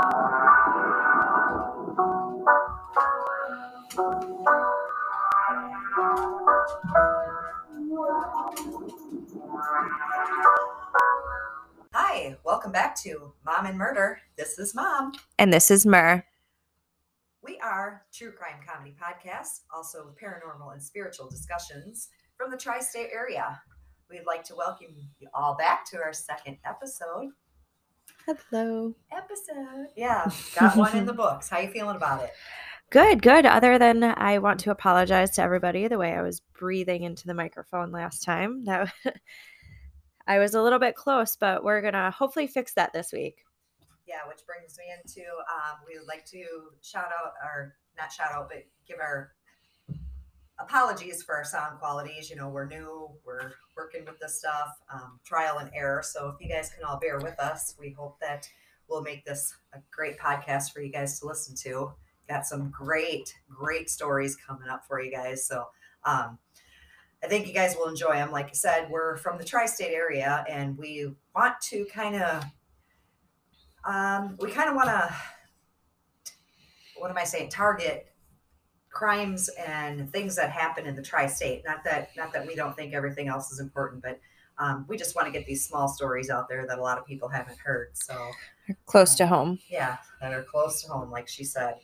Hi, welcome back to Mom and Murder. This is Mom. And this is Mur. We are true crime comedy podcast, also paranormal and spiritual discussions from the tri-state area. We'd like to welcome you all back to our second episode. Hello. Episode. Yeah, got one in the books. How you feeling about it? Good, good. Other than I want to apologize to everybody the way I was breathing into the microphone last time. That I was a little bit close, but we're gonna hopefully fix that this week. Yeah, which brings me into um, we would like to shout out our not shout out, but give our apologies for our sound qualities. You know, we're new, we're working with this stuff, um, trial and error. So if you guys can all bear with us, we hope that we'll make this a great podcast for you guys to listen to. Got some great, great stories coming up for you guys. So um, I think you guys will enjoy them. Like I said, we're from the tri-state area, and we want to kind of, um, we kind of want to, what am I saying? Target crimes and things that happen in the tri-state. Not that, not that we don't think everything else is important, but um, we just want to get these small stories out there that a lot of people haven't heard. So Close to home. yeah, that are close to home, like she said.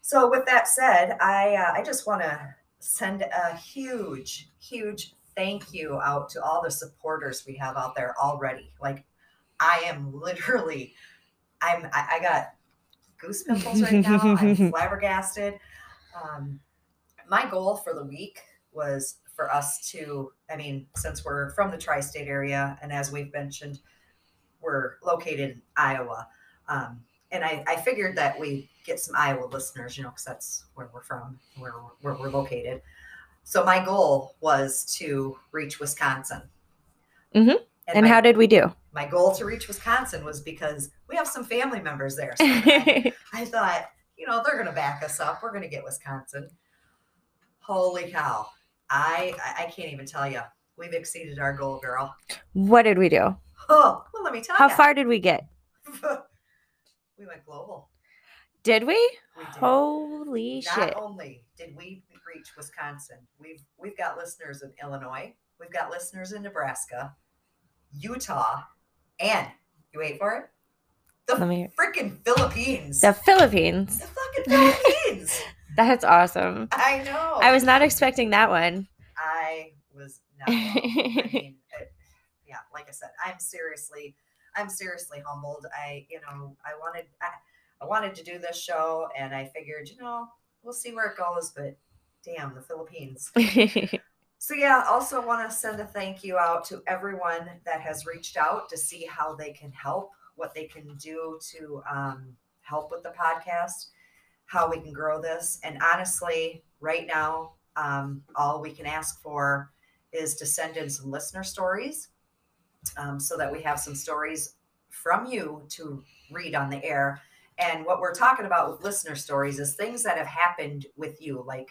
So, with that said, I uh, I just want to send a huge, huge thank you out to all the supporters we have out there already. Like, I am literally, I'm I, I got goose pimples right now. I'm flabbergasted. Um, my goal for the week was for us to, I mean, since we're from the tri-state area, and as we've mentioned, we're located in Iowa. Um, and I, I figured that we get some Iowa listeners, you know, because that's where we're from, where, where we're located. So my goal was to reach Wisconsin. Mhm. And my, how did we do? my goal to reach Wisconsin was because we have some family members there. So I, I thought, you know, they're going to back us up. We're going to get Wisconsin. Holy cow! I I can't even tell you. We've exceeded our goal, girl. what did we do? Oh, well, let me tell How you. How far did we get? we went global. Did we? We did. Holy Not shit. Not only did we reach Wisconsin, we've we've got listeners in Illinois, we've got listeners in Nebraska, Utah, and you wait for it, the freaking Philippines. the Philippines. The fucking Philippines. That's awesome. I know. I was not expecting that one. I was not. I mean, it, yeah, like I said, I'm seriously, I'm seriously humbled. I, you know, I wanted, I, I wanted to do this show, and I figured, you know, we'll see where it goes. But damn, the Philippines. So yeah, also want to send a thank you out to everyone that has reached out to see how they can help, what they can do to um, help with the podcast, how we can grow this. And honestly, right now, um, all we can ask for is to send in some listener stories, um, so that we have some stories from you to read on the air. And what we're talking about with listener stories is things that have happened with you, like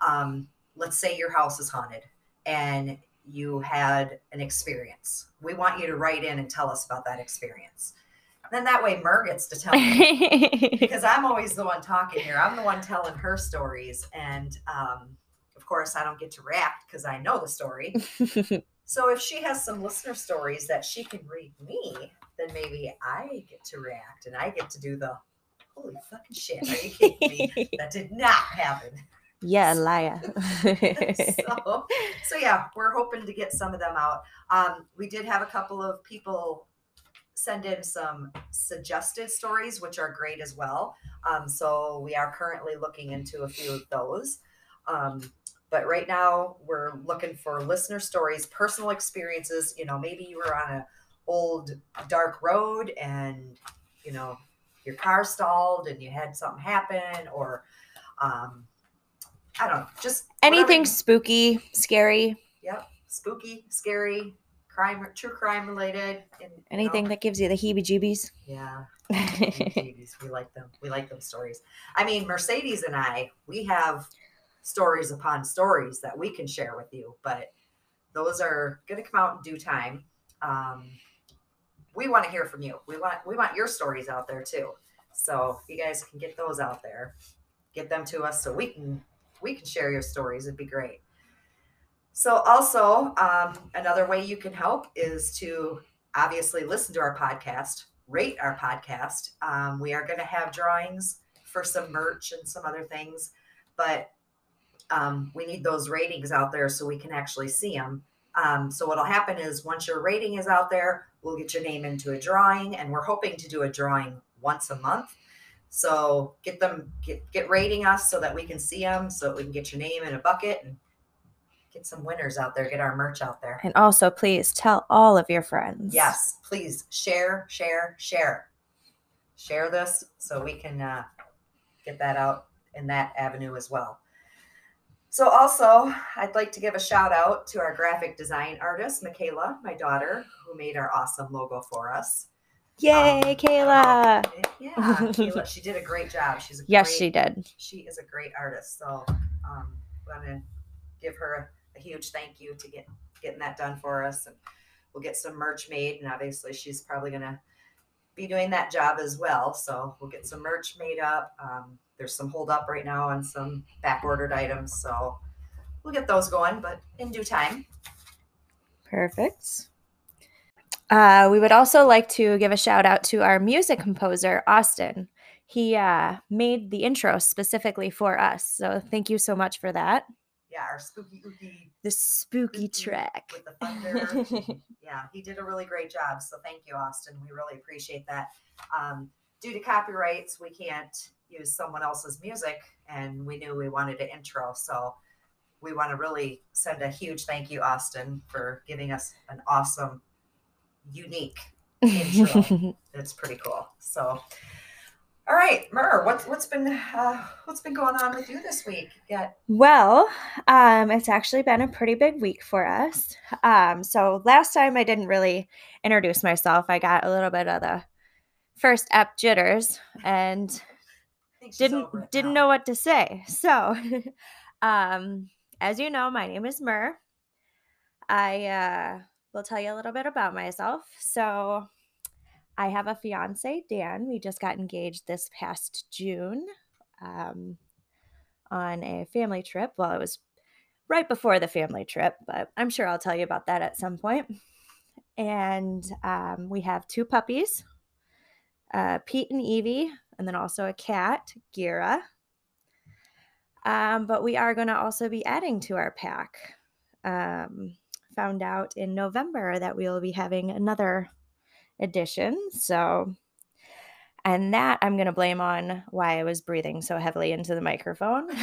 um, let's say your house is haunted and you had an experience. We want you to write in and tell us about that experience. Then that way Mer gets to tell me because I'm always the one talking here. I'm the one telling her stories. And um, of course, I don't get to react because I know the story. So if she has some listener stories that she can read me, then maybe I get to react and I get to do the holy fucking shit. Are you kidding me? That did not happen. yeah, liar. so, so yeah, we're hoping to get some of them out. Um, we did have a couple of people send in some suggested stories, which are great as well. Um, so we are currently looking into a few of those. Um, but right now we're looking for listener stories, personal experiences. You know, maybe you were on a old dark road and you know your car stalled and you had something happen, or um, I don't know, just Anything you- spooky, scary, Yep. Spooky, scary, crime, true crime related. And, anything know, that gives you the heebie jeebies. Yeah. heebie-jeebies. we like them. We like them stories. I mean, Mercedes and I, we have stories upon stories that we can share with you, but those are going to come out in due time. Um, we want to hear from you. We want we want your stories out there too. So you guys can get those out there, get them to us so we can we can share your stories. It'd be great. So also um, another way you can help is to obviously listen to our podcast, rate our podcast. Um, we are going to have drawings for some merch and some other things, but um, we need those ratings out there so we can actually see them. Um, so what'll happen is once your rating is out there, we'll get your name into a drawing, and we're hoping to do a drawing once a month. So get them get get rating us so that we can see them, so we can get your name in a bucket and get some winners out there, get our merch out there. And also, please tell all of your friends. Yes, please share, share, share, share this so we can uh, get that out in that avenue as well. So, also, I'd like to give a shout out to our graphic design artist, Michaela, my daughter, who made our awesome logo for us. Yay, Um, Kayla. Yeah, Kayla, she did a great job. She's a Yes, great, she did. She is a great artist. So, um, want to give her a, huge thank you to get getting that done for us, and we'll get some merch made. And obviously, she's probably gonna be doing that job as well. So we'll get some merch made up. Um, there's some hold up right now on some back ordered items, so we'll get those going, but in due time. Perfect. Uh, we would also like to give a shout out to our music composer, Austin. He uh, made the intro specifically for us. So thank you so much for that. Yeah, our spooky ooky The spooky Spooky track. with the thunder. yeah, he did a really great job. So thank you, Austin. We really appreciate that. Um, due to copyrights, we can't use someone else's music, and we knew we wanted an intro. So we want to really send a huge thank you, Austin, for giving us an awesome, unique intro. it's pretty cool. So, all right, Mur, what's what's been uh, what's been going on with you this week? Yeah, Well, um, it's actually been a pretty big week for us. Um, so last time I didn't really introduce myself. I got a little bit of the first ep jitters and I think she's didn't didn't now. know what to say. So, um, as you know, my name is Mur. I uh, will tell you a little bit about myself. So, I have a fiance, Dan. We just got engaged this past June um, on a family trip. Well, it was right before the family trip, but I'm sure I'll tell you about that at some point. And um, we have two puppies, uh, Pete and Evie, and then also a cat, Gira. Um, but we are going to also be adding to our pack. Um, found out in November that we will be having another edition. So, and that I'm going to blame on why I was breathing so heavily into the microphone.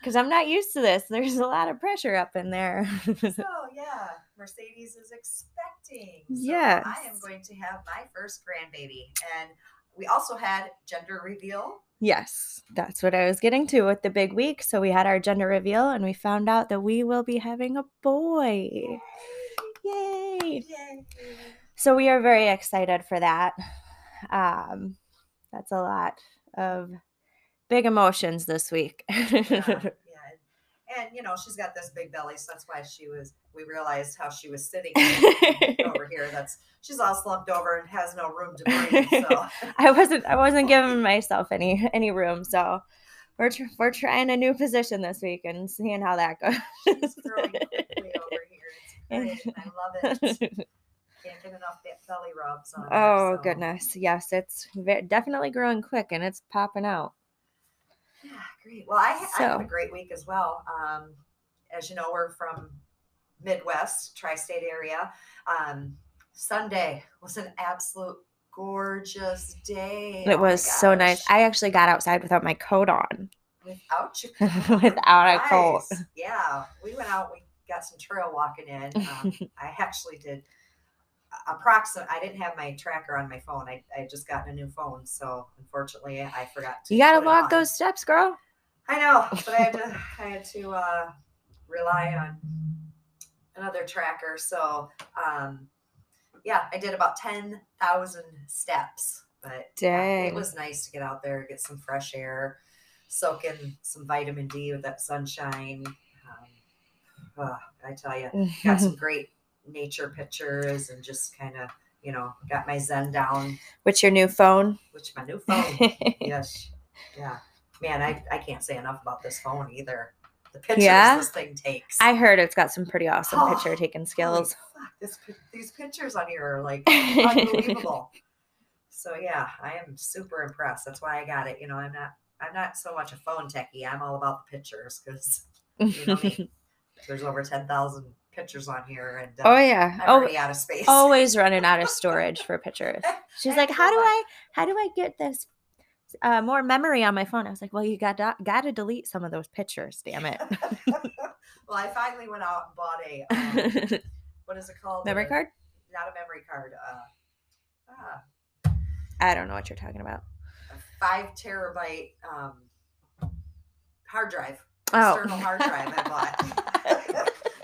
Because I'm not used to this. There's a lot of pressure up in there. Oh, so yeah, Mercedes is expecting. So Yes. I am going to have my first grandbaby, and we also had gender reveal. yes, that's what I was getting to with the big week. So we had our gender reveal and we found out that we will be having a boy. Yay! Yay! So we are very excited for that. Um, that's a lot of big emotions this week. Yeah, yeah. And, and you know she's got this big belly, so that's why she was. We realized how she was sitting over here. That's she's all slumped over and has no room to breathe. So I wasn't I wasn't giving myself any any room, so we're tr- we're trying a new position this week and seeing how that goes. she's growing quickly over here. I love it. Can't get enough be- belly rubs on. oh so. goodness, yes, it's ve- definitely growing quick and it's popping out. Yeah, great. Well, I, ha- I had a great week as well. Um, as you know, we're from Midwest, tri-state area. Um, Sunday was an absolute gorgeous day. It Oh was so nice. I actually got outside without my coat on. without you, Without a coat. Yeah, we went out. We got some trail walking in. Um, I actually did approximate. I didn't have my tracker on my phone. I I just got a new phone, so unfortunately, I forgot to. You gotta walk those steps, girl. I know, but I had to I had to uh, rely on another tracker. So um, yeah, I did about ten thousand steps. But yeah, it was nice to get out there, get some fresh air, soak in some vitamin D with that sunshine. Uh, I tell you, got some great nature pictures and just kind of you know, got my Zen down, What's your new phone? which my new phone. yes. Yeah. Man, I, I can't say enough about this phone either. The pictures Yeah? this thing takes. I heard it's got some pretty awesome Oh, picture taking skills. fuck, this, these pictures on here are like unbelievable. so yeah, I am super impressed. That's why I got it. You know, I'm not I'm not so much a phone techie. I'm all about the pictures because you know. There's over ten thousand pictures on here, and uh, oh yeah. I'm Oh, already out of space. always running out of storage for pictures. She's like, "How do I how do I get this uh, more memory on my phone?" I was like, "Well, you got got to delete some of those pictures, damn it." well, I finally went out and bought a um, what is it called? memory A- card? Not a memory card. Uh, ah, I don't know what you're talking about. a five terabyte um, hard drive. Oh. external hard drive I bought.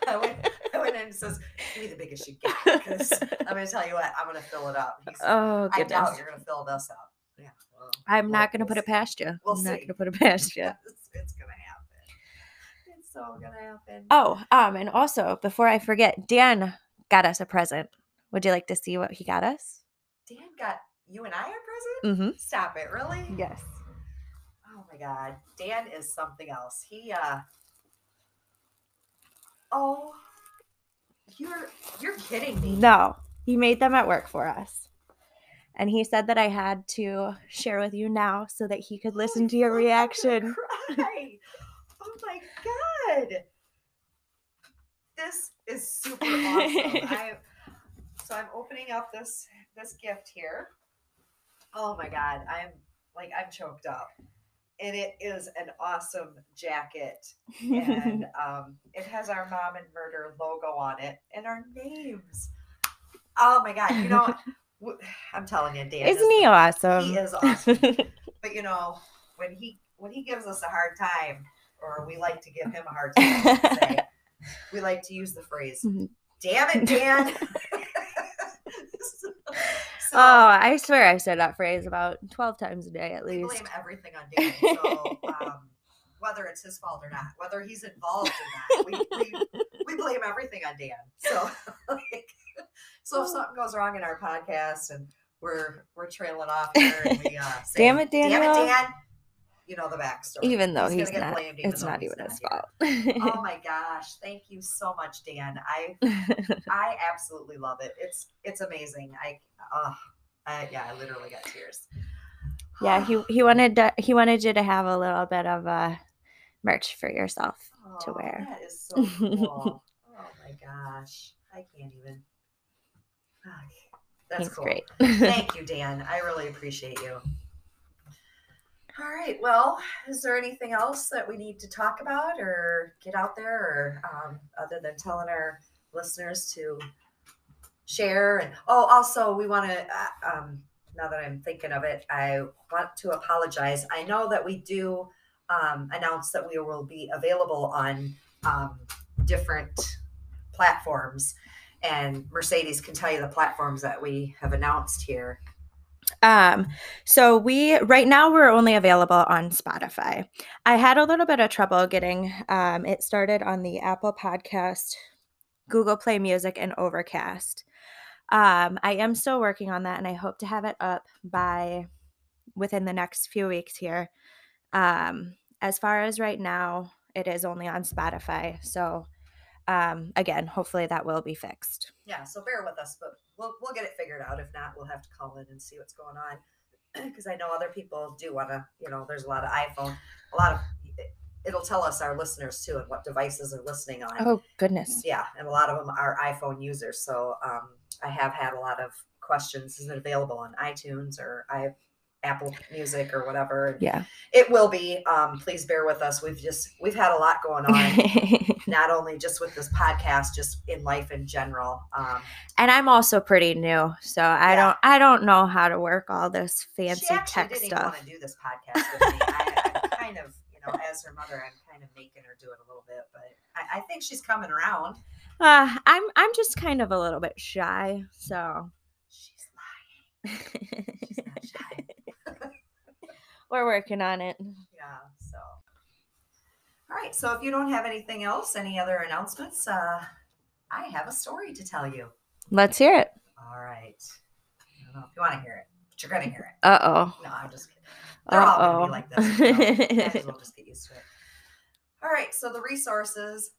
I went, I went in and says, "Give me the biggest you get," because I'm going to tell you what, I'm going to fill it up. He said, oh I doubt you're going to fill this up. Yeah, well, I'm well, not going to put we'll it past you. we'll I'm not going to put it past you. It's, it's going to happen. It's so going to happen. Oh, um, and also before I forget, Dan got us a present. Would you like to see what he got us? Dan got you and I a present. Mm-hmm. Stop it, really? Yes. Oh my God, Dan is something else. He, uh, oh, you're you're kidding me. No, he made them at work for us. And he said that I had to share with you now so that he could listen oh to your Holy fuck, I'm gonna reaction. cry. Oh my god. This is super awesome. I, so I'm opening up this this gift here. Oh my god, I'm like I'm choked up. And it is an awesome jacket. And um, it has our mom and murder logo on it and our names. Oh my god, you know I'm telling you, Dan. Isn't is he awesome? He is awesome. But you know, when he when he gives us a hard time, or we like to give him a hard time, say, we like to use the phrase Mhm. "Damn it, Dan." so, oh, I swear I said that phrase about 12 times a day at least. we blame everything on Dan. So um, whether it's his fault or not, whether he's involved or not, we, we, we blame everything on Dan. So like, so if something goes wrong in our podcast and we're we're trailing off here and we uh, say, Damn it, damn it, Dan. You know the backstory. Even though gonna he's not, blamed even it's though not he's even his fault. oh my gosh. Thank you so much dan. I i absolutely love it. It's it's amazing. I uh I, yeah i literally got tears. Yeah, he he wanted to, he wanted you to have a little bit of a merch for yourself. to Oh, wear. that is so cool. Oh my gosh. I can't even. That's He's cool. great. thank you dan. I really appreciate you all right well is there anything else that we need to talk about or get out there or um, other than telling our listeners to share? And oh also we want to uh, um, now that i'm thinking of it i want to apologize. I know that we do um, announce that we will be available on um, different platforms and mercedes can tell you the platforms that we have announced here Um, so we right now we're only available on Spotify. I had a little bit of trouble getting um it started on the Apple Podcast, Google Play Music, and Overcast. Um, I am still working on that and I hope to have it up by within the next few weeks here. Um, as far as right now, it is only on Spotify. So um again, hopefully that will be fixed. yeah so bear with us but we'll, we'll get it figured out if not we'll have to call in and see what's going on because i know other people do want to you know there's a lot of iphone a lot of it'll tell us our listeners too and what devices are listening on Oh goodness. yeah and a lot of them are iphone users so um, i have had a lot of questions is it available on itunes or i apple music or whatever Yeah. it will be um, please bear with us we've just we've had a lot going on not only just with this podcast just in life in general um, and I'm also pretty new, so I Yeah. don't I don't know how to work all this fancy tech didn't stuff. want to do this podcast with me I, i'm kind of you know as her mother i'm kind of making her do it a little bit but i, I think she's coming around Uh, I'm I'm just kind of a little bit shy, so she's lying she's not shy we're working on it. Yeah. So, all right. So, if you don't have anything else, any other announcements, uh, I have a story to tell you. Let's hear it. All right. don't know if you want to hear it, but you're gonna hear it. Uh oh. No, I'm just kidding. They're all gonna Uh-oh. be like this. So might as well just get used to it. All right. So the resources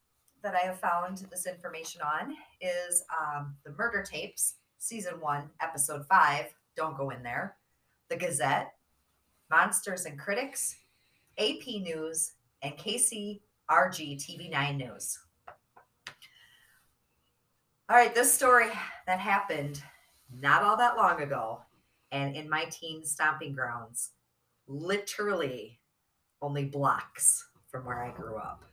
that I have found this information on is um, the Murder Tapes, season one, episode five. Don't go in there. The Gazette, Monsters and Critics, AP News, and KCRG TV9 News. All right, this story that happened not all that long ago and in my teen stomping grounds, literally only blocks from where I grew up.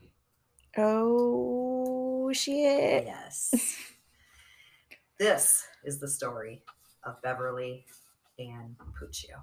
Oh shit. Yes. this is the story of Beverly Ann Puccio.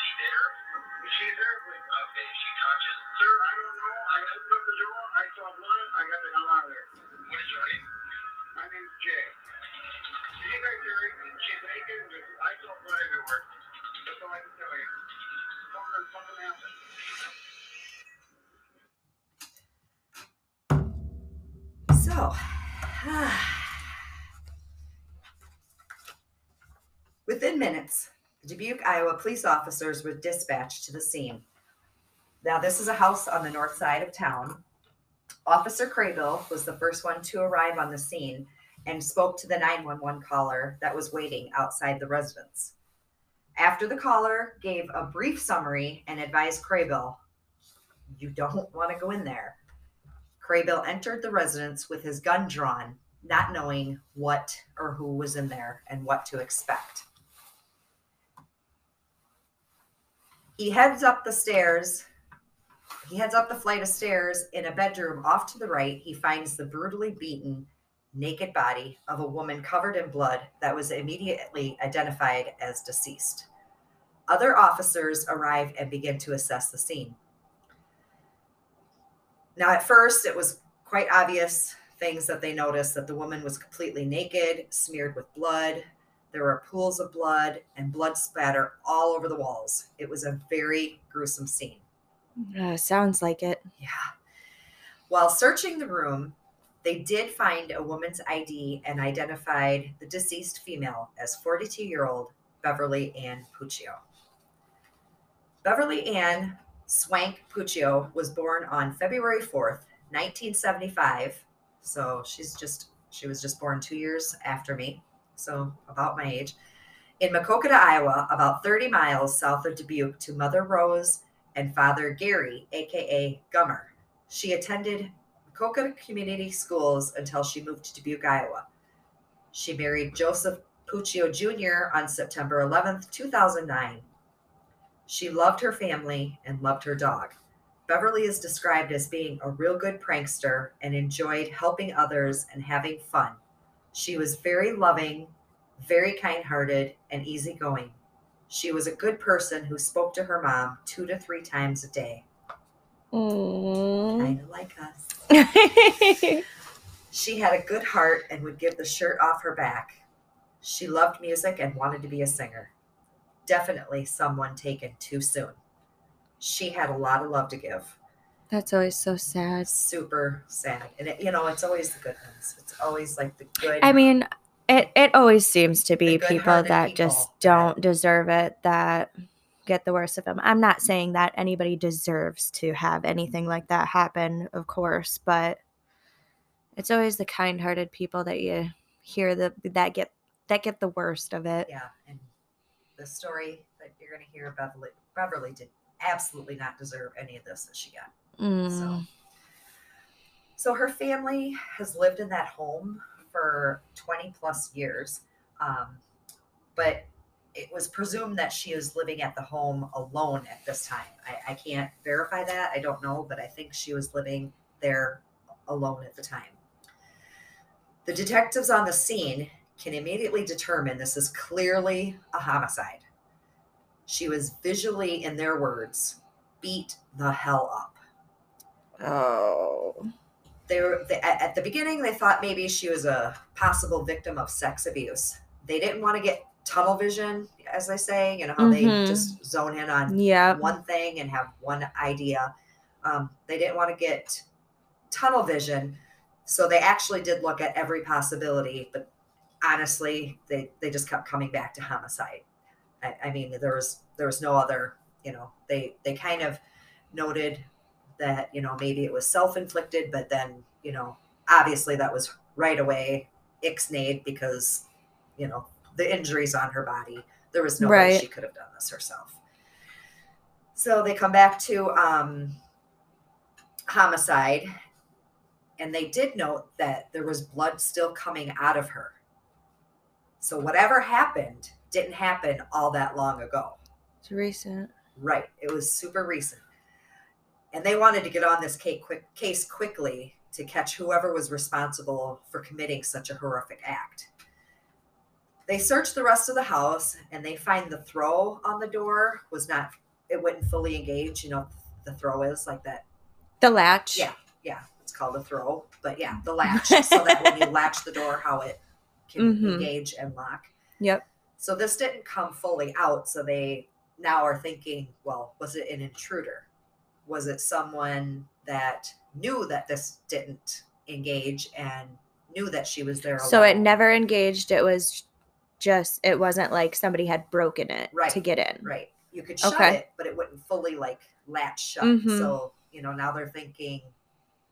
Is she there? Is she there? Okay. She conscious? Sir, I don't know. I opened up the door. I saw blood. I got the hell out of there. What is your name? My name's Jay. She's right there. She's naked. I saw blood everywhere. That's all I can tell you. Something, something happened. So, within minutes, the Dubuque, Iowa police officers were dispatched to the scene. Now, this is a house on the north side of town. Officer Craybill was the first one to arrive on the scene and spoke to the 911 caller that was waiting outside the residence. After the caller gave a brief summary and advised Craybill, you don't want to go in there. Craybill entered the residence with his gun drawn, not knowing what or who was in there and what to expect. He heads up the stairs. He heads up the flight of stairs in a bedroom off to the right. He finds the brutally beaten, naked body of a woman covered in blood that was immediately identified as deceased. Other officers arrive and begin to assess the scene. Now, at first, it was quite obvious things that they noticed that the woman was completely naked, smeared with blood. There were pools of blood and blood spatter all over the walls. It was a very gruesome scene. Uh, sounds like it. Yeah. While searching the room, they did find a woman's ID and identified the deceased female as 42 year old Beverly Ann Puccio. Beverly Ann Swank Puccio was born on February 4th, 1975. So she's just, she was just born two years after me. So about my age. In Maquoketa, Iowa, about 30 miles south of Dubuque to Mother Rose and Father Gary, aka Gummer. She attended Maquoketa Community Schools until she moved to Dubuque, Iowa. She married Joseph Puccio Jr. on September 11, 2009. She loved her family and loved her dog. Beverly is described as being a real good prankster and enjoyed helping others and having fun. She was very loving, very kind hearted, and easygoing. She was a good person who spoke to her mom two to three times a day, kind of like us. She had a good heart and would give the shirt off her back. She loved music and wanted to be a singer. Definitely someone taken too soon. She had a lot of love to give. That's always so sad. Super sad. And it, you know, it's always the good ones. It's always like the good. I mean, it it always seems to be people that people just don't deserve it that get the worst of them. I'm not saying that anybody deserves to have anything like that happen, of course, but it's always the kind-hearted people that you hear the that get that get the worst of it. yeah. And the story that you're going to hear, Beverly, Beverly did absolutely not deserve any of this that she got. Mm. So, so her family has lived in that home for 20 plus years. Um, but it was presumed that she was living at the home alone at this time. I, I can't verify that. I don't know, but I think she was living there alone at the time. The detectives on the scene can immediately determine this is clearly a homicide. She was visually, in their words, beat the hell up. Oh. They were they, at at the beginning. They thought maybe she was a possible victim of sex abuse. They didn't want to get tunnel vision, as they say. You know how Mhm. they just zone in on Yep. one thing and have one idea. Um, they didn't want to get tunnel vision, so they actually did look at every possibility. But honestly, they they just kept coming back to homicide. I, I mean, there was there was no other. You know, they they kind of noted that you know maybe it was self inflicted, but then you know obviously that was right away ixnayed because you know the injuries on her body. There was no way she could have done this herself. So they come back to um, homicide, and they did note that there was blood still coming out of her. So whatever happened didn't happen all that long ago. It's recent. Right. It was super recent. And they wanted to get on this case, quick, case quickly to catch whoever was responsible for committing such a horrific act. They searched the rest of the house and they find the throw on the door was not, it wouldn't fully engage. You know, the throw is like that. The latch. Yeah. Yeah. It's called a throw. But yeah, the latch. so that when you latch the door, how it can Mhm. engage and lock. Yep. So this didn't come fully out. So they now are thinking, well, was it an intruder? Was it someone that knew that this didn't engage and knew that she was there? So it never engaged. It was just, it wasn't like somebody had broken it to get in. Right. You could shut Okay. it, but it wouldn't fully like latch shut. Mhm. So, you know, now they're thinking,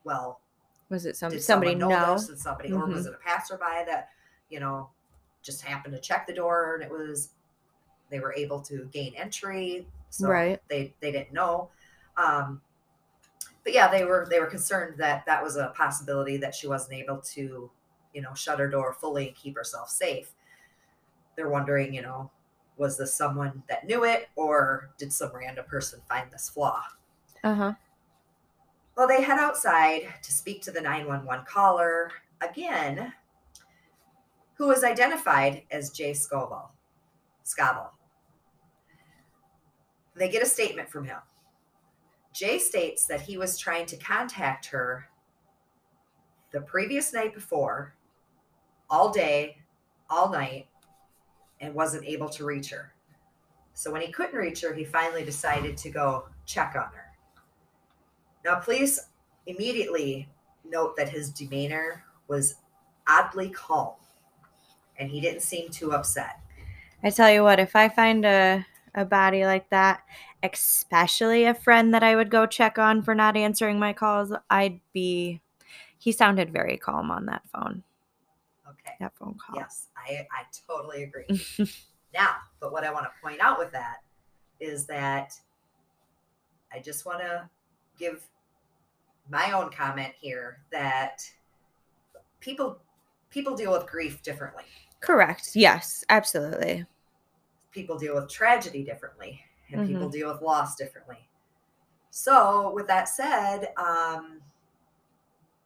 well, Was it some did somebody know, know? this and somebody, or was Mhm. it a passerby that, you know, just happened to check the door and it was, they were able to gain entry. So Right. they they didn't know um but yeah they were they were concerned that that was a possibility that she wasn't able to you know shut her door fully and keep herself safe. They're wondering you know was this someone that knew it or did some random person find this flaw? Uh huh. well they head outside to speak to the 911 caller again who was identified as jay scoville scoville they get a statement from him Jay states that he was trying to contact her the previous night before, all day, all night, and wasn't able to reach her. So when he couldn't reach her, he finally decided to go check on her. Now, please immediately note that his demeanor was oddly calm and he didn't seem too upset. I tell you what, if I find a a body like that, especially a friend that I would go check on for not answering my calls, I'd be. He sounded very calm on that phone. Okay. That phone call. Yes, I, I totally agree. now, but what I want to point out with that is that I just want to give my own comment here that people people deal with grief differently. Correct. Yes, absolutely. People deal with tragedy differently, and people Mhm. deal with loss differently. So, with that said, um,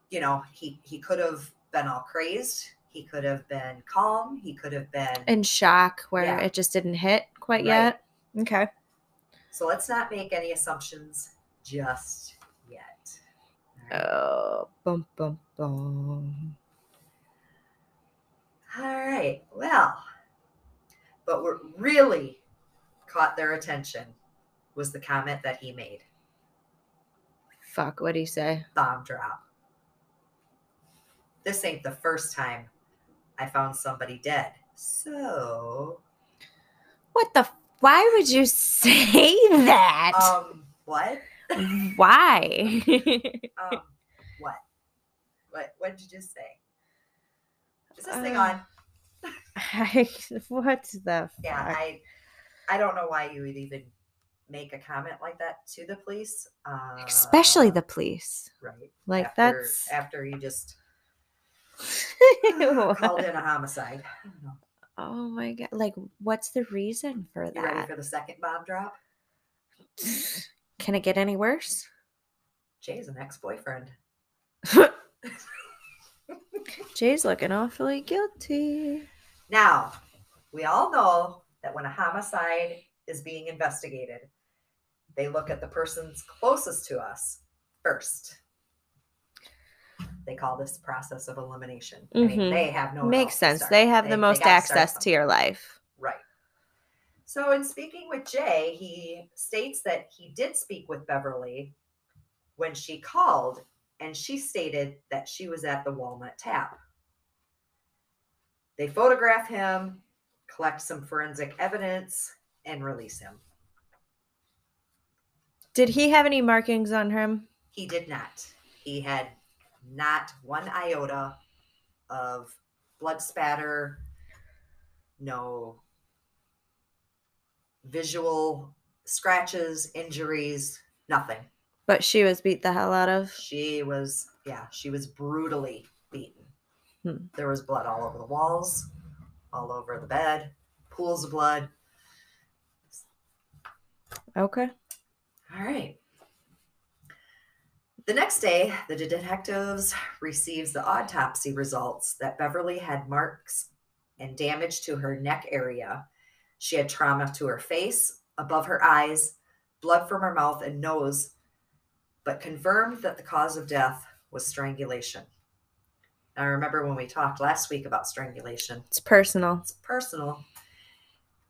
you know, he he could have been all crazed. He could have been calm. He could have been In shock where Yeah. it just didn't hit quite Right. yet. Okay. So let's not make any assumptions just yet. Right. Oh, bum bum bum. All right. Well, but what really caught their attention was the comment that he made Fuck, what'd he say? bomb drop. This ain't the first time I found somebody dead. So, What the? f- Why would you say that? um, what? Why? Um, what? What? What did you just say? Is this thing Uh, on? I, what the? yeah fuck? i i don't know why you would even make a comment like that to the police uh, Especially the police. right Like after, that's. after you just called in a homicide I don't know. Oh my god! Like, what's the reason for you ready that? for the second bomb drop Can it get any worse? jay's an ex-boyfriend Jay's looking awfully guilty. Now, we all know that when a homicide is being investigated, they look at the persons closest to us first. They call this process of elimination. I mean, Mhm. they have no Makes sense. They have the most access to your life. Right. So, in speaking with Jay, he states that he did speak with Beverly when she called, and she stated that she was at the Walnut Tap. They photograph him, collect some forensic evidence, and release him. Did he have any markings on him? He did not. He had not one iota of blood spatter, no visual scratches, injuries, nothing. But she was beat the hell out of. She was, yeah, she was brutally beaten. Hmm. There was blood all over the walls, all over the bed, pools of blood. Okay. All right. The next day, the detectives receives the autopsy results that Beverly had marks and damage to her neck area. She had trauma to her face, above her eyes, blood from her mouth and nose, but confirmed that the cause of death was strangulation. Now, remember when we talked last week about strangulation? It's personal. It's personal.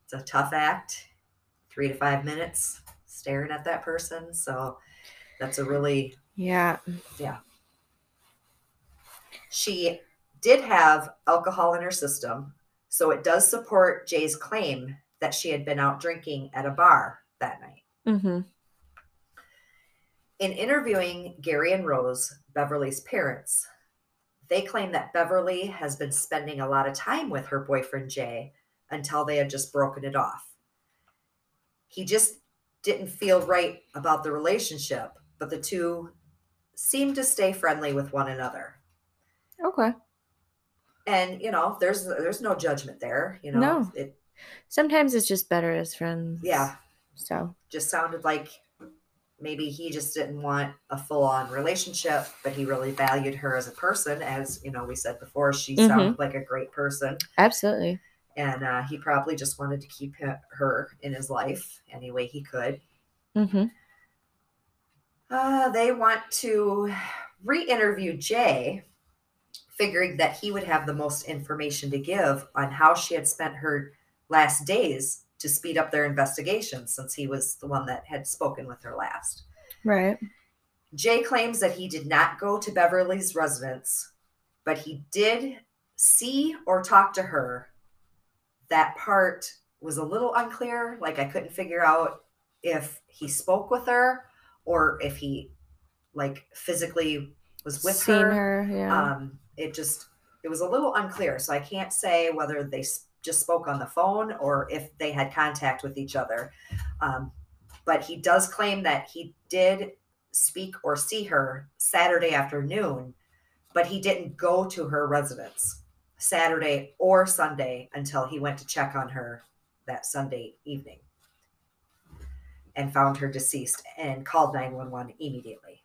It's a tough act. Three to five minutes staring at that person. So that's a really Yeah. Yeah. she did have alcohol in her system. So it does support Jay's claim that she had been out drinking at a bar that night. Mm-hmm. In interviewing Gary and Rose, Beverly's parents, they claim that Beverly has been spending a lot of time with her boyfriend Jay until they had just broken it off. He just didn't feel right about the relationship, but the two seemed to stay friendly with one another. Okay. And you know, there's there's no judgment there, you know. No. It Sometimes it's just better as friends. yeah, So. just sounded like maybe he just didn't want a full-on relationship but he really valued her as a person as you know we said before she Mhm. sounded like a great person Absolutely. and uh, he probably just wanted to keep he- her in his life any way he could Mm-hmm. uh, they want to re-interview jay figuring that he would have the most information to give on how she had spent her last days to speed up their investigation since he was the one that had spoken with her last Right. Jay claims that he did not go to Beverly's residence, but he did see or talk to her. That part was a little unclear. Like I couldn't figure out if he spoke with her or if he like physically was with Seen her. her. Yeah. Um, it just it was a little unclear, so I can't say whether they just spoke on the phone or if they had contact with each other. Um, but he does claim that he did speak or see her Saturday afternoon, but he didn't go to her residence Saturday or Sunday until he went to check on her that Sunday evening and found her deceased and called 911 immediately.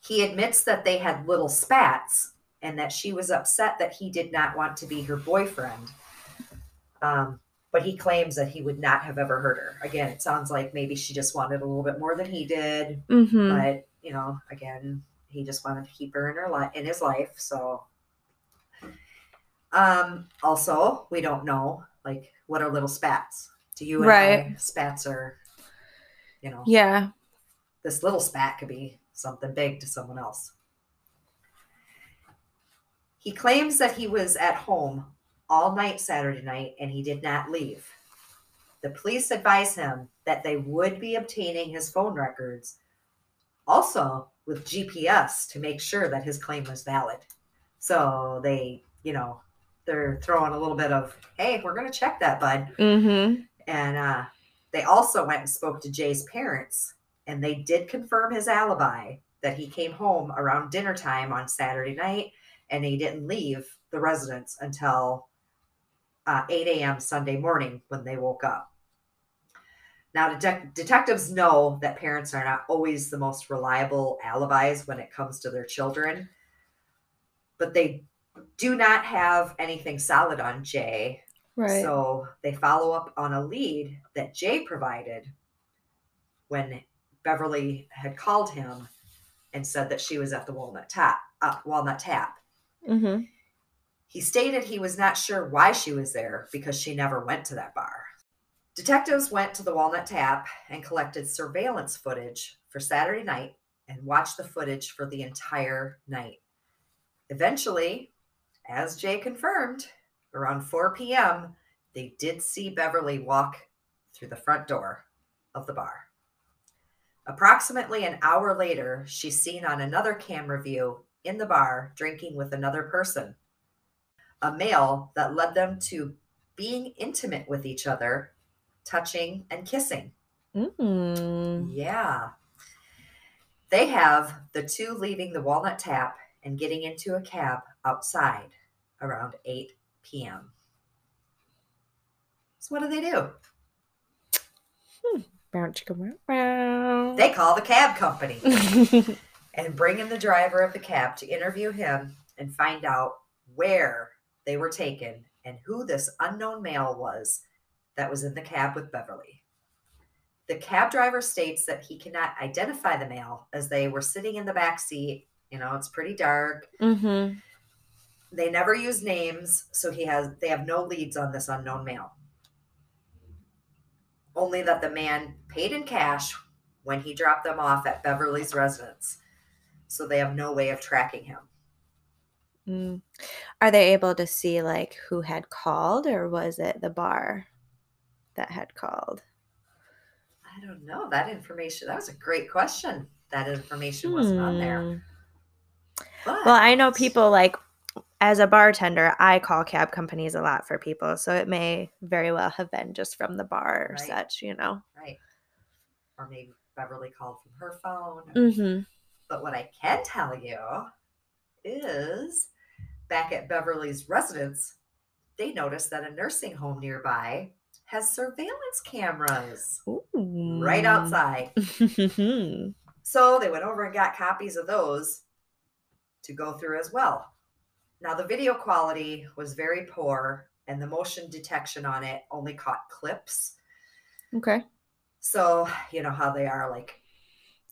He admits that they had little spats and that she was upset that he did not want to be her boyfriend. Um, but he claims that he would not have ever hurt her. Again, it sounds like maybe she just wanted a little bit more than he did, mm-hmm. but you know, again, he just wanted to keep her in her life in his life. So, um, also, we don't know like what are little spats. Do you and I, Right. spats are, you know, yeah. this little spat could be something big to someone else. He claims that he was at home all night Saturday night and he did not leave. The police advise him that they would be obtaining his phone records, also with GPS to make sure that his claim was valid. So they, you know, they're throwing a little bit of, hey, we're going to check that, bud. Mm-hmm. And uh, they also went and spoke to Jay's parents, and they did confirm his alibi that he came home around dinner time on Saturday night and he didn't leave the residence until uh, 8 a.m. Sunday morning when they woke up. Now, detec- detectives know that parents are not always the most reliable alibis when it comes to their children, but they do not have anything solid on Jay. Right. So they follow up on a lead that Jay provided when Beverly had called him and said that she was at the Walnut Tap. Uh, Walnut Tap. Mm-hmm. He stated he was not sure why she was there because she never went to that bar. Detectives went to the Walnut Tap and collected surveillance footage for Saturday night and watched the footage for the entire night. Eventually, as Jay confirmed, around 4 p.m., they did see Beverly walk through the front door of the bar. Approximately an hour later, she's seen on another camera view in the bar drinking with another person, a male that led them to being intimate with each other, touching and kissing. Mm. Yeah. They have the two leaving the Walnut Tap and getting into a cab outside around 8 p.m. So, what do they do? Bow, They call the cab company. and bring in the driver of the cab to interview him and find out where they were taken and who this unknown male was that was in the cab with Beverly. The cab driver states that he cannot identify the male as they were sitting in the back seat. You know, it's pretty dark. mm-hmm. They never use names, so he has they have no leads on this unknown male. Only that the man paid in cash when he dropped them off at Beverly's residence. So they have no way of tracking him. Mm. Are they able to see like who had called, or was it the bar that had called? I don't know. That information, that was a great question. That information wasn't on there. Hmm. But Well, I know people like as a bartender, I call cab companies a lot for people, so it may very well have been just from the bar or Right. such, you know. Right. Or maybe Beverly called from her phone. Mm-hmm. But what I can tell you is back at Beverly's residence, they noticed that a nursing home nearby has surveillance cameras right outside. So they went over and got copies of those to go through as well. Now, the video quality was very poor, and the motion detection on it only caught clips. okay. So, you know how they are like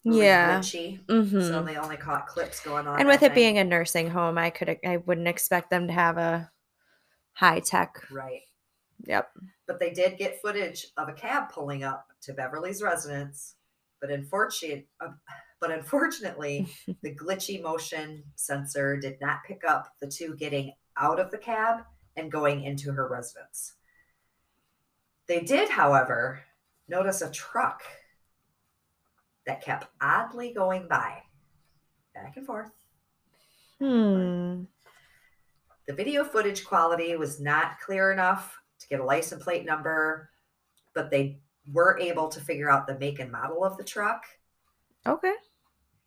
Yeah. glitchy. Mm-hmm. So they only caught clips going on. and with it night. being a nursing home, I could I wouldn't expect them to have a high tech. right. Yep. But they did get footage of a cab pulling up to Beverly's residence. But unfortunately, uh, but unfortunately, the glitchy motion sensor did not pick up the two getting out of the cab and going into her residence. They did, however, notice a truck that kept oddly going by, back and forth. Hmm. The video footage quality was not clear enough to get a license plate number, but they were able to figure out the make and model of the truck. Okay.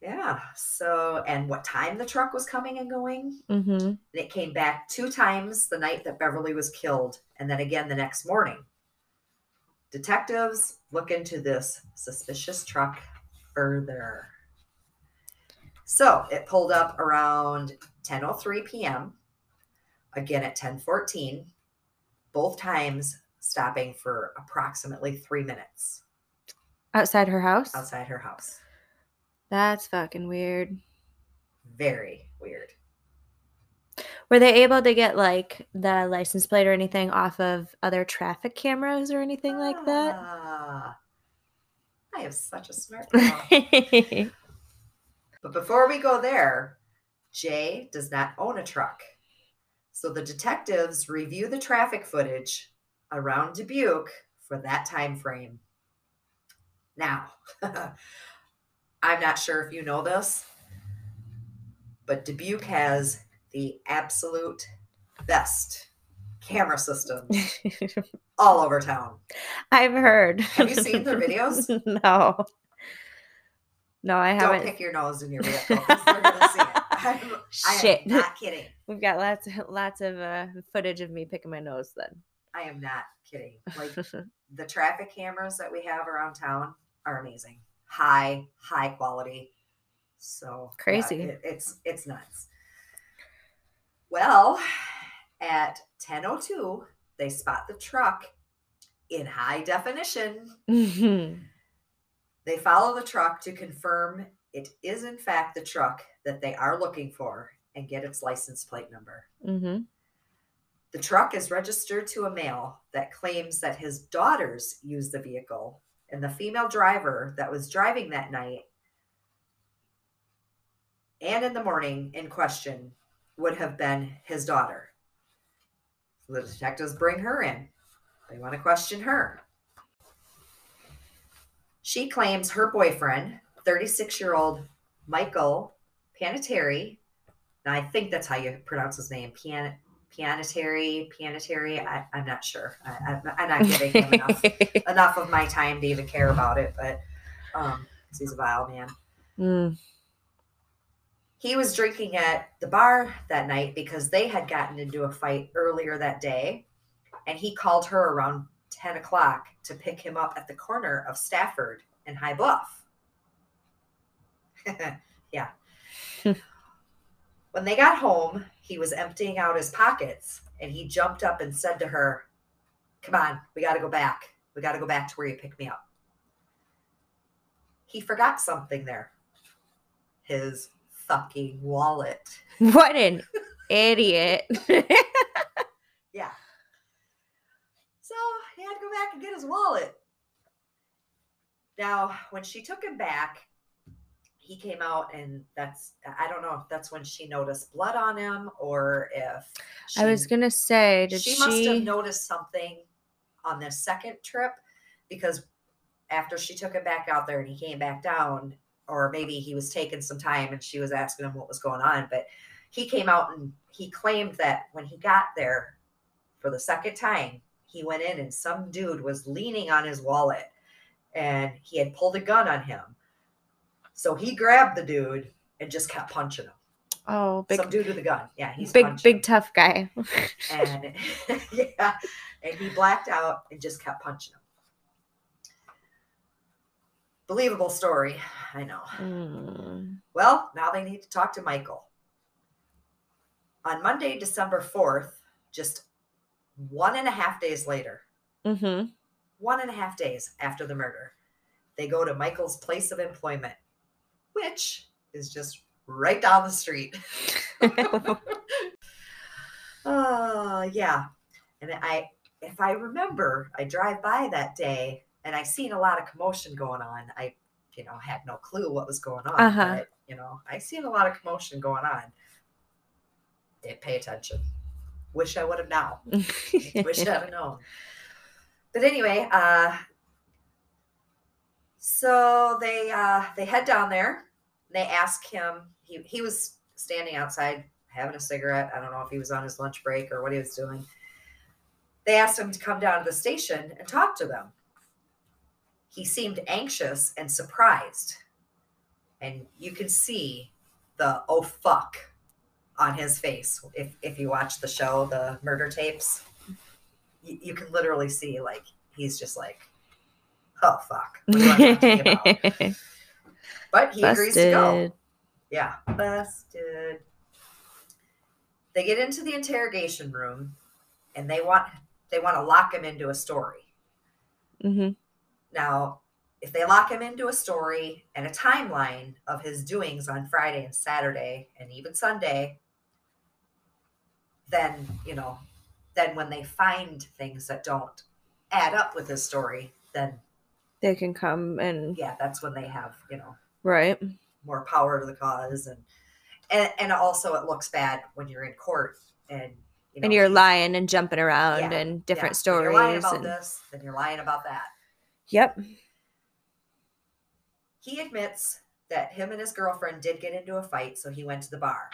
Yeah. So, and what time the truck was coming and going. Mm-hmm. And it came back two times the night that Beverly was killed, and then again the next morning. Detectives look into this suspicious truck further. So it pulled up around 10:03 p.m. Again at 10:14, both times stopping for approximately three minutes Outside her house. outside her house. That's fucking weird. Very weird. Were they able to get like the license plate or anything off of other traffic cameras or anything like that? Ah. I have such a smart. But before we go there, Jay does not own a truck. So the detectives review the traffic footage around Dubuque for that time frame. Now, I'm not sure if you know this, but Dubuque has the absolute best camera system all over town. I've heard. Have you seen their videos? no. No, I Don't haven't. pick your nose in your vehicle because they're going to see it. I'm, I Shit. am not kidding. We've got lots of lots of uh, footage of me picking my nose then. I am not kidding. Like the traffic cameras that we have around town are amazing. High, high quality. So yeah, Crazy. it- it's it's nuts. Well, at 10:02, they spot the truck in high definition. Mhm. They follow the truck to confirm it is in fact the truck that they are looking for and get its license plate number. Mhm. The truck is registered to a male that claims that his daughters use the vehicle, and the female driver that was driving that night and in the morning in question would have been his daughter. So the detectives bring her in. They want to question her. She claims her boyfriend, 36 year old Michael Panettiere, and I think that's how you pronounce his name, Pian- Pianetary, Pianetary. I, I'm not sure. I, I'm, I'm not giving him enough enough of my time to even care about it, but um, he's a vile man. Mm. He was drinking at the bar that night because they had gotten into a fight earlier that day, and he called her around 10 o'clock to pick him up at the corner of Stafford and High Bluff. yeah. when they got home, he was emptying out his pockets and he jumped up and said to her, Come on, we got to go back. We got to go back to where you picked me up. He forgot something there his fucking wallet. What an idiot. Yeah. So he had to go back and get his wallet. Now, when she took him back, he came out, and that's I don't know if that's when she noticed blood on him or if she, I was gonna say, did she, she? must have noticed something on this second trip because after she took him back out there and he came back down, or maybe he was taking some time and she was asking him what was going on, but he came out and he claimed that when he got there for the second time, he went in and some dude was leaning on his wallet and he had pulled a gun on him. So he grabbed the dude and just kept punching him. oh, big, some dude with a gun. Yeah, he's big, punching big tough guy. and yeah, and he blacked out and just kept punching him. Believable story, I know. Mm. Well, now they need to talk to Michael. On Monday, December 4th, just one and a half days later, Mm-hmm. one and a half days after the murder, they go to Michael's place of employment, which is just right down the street. Oh, yeah. And I, if I remember, I drive by that day and I seen a lot of commotion going on. I, you know, had no clue what was going on. Uh-huh. But, you know, I seen a lot of commotion going on. Didn't pay attention. Wish I would have known. Wish I'd have known. But anyway, uh, so they uh, they head down there. They ask him. He he was standing outside having a cigarette. I don't know if he was on his lunch break or what he was doing. They asked him to come down to the station and talk to them. He seemed anxious and surprised. And you can see the oh fuck on his face if if you watch the show, the murder tapes. You, you can literally see like he's just like, oh fuck. What do you want to talk to me about? But he agrees to go. Yeah, busted. They get into the interrogation room and they want they want to lock him into a story. Mm-hmm. Now, if they lock him into a story and a timeline of his doings on Friday and Saturday and even Sunday, then, you know, then when they find things that don't add up with his story, then They can come and yeah, that's when they have, you know, right. more power to the cause and and, and also it looks bad when you're in court and you know and you're lying and jumping around Yeah, and different yeah, when You're lying stories about and this, then you're lying about that. Yep. He admits that him and his girlfriend did get into a fight, so he went to the bar.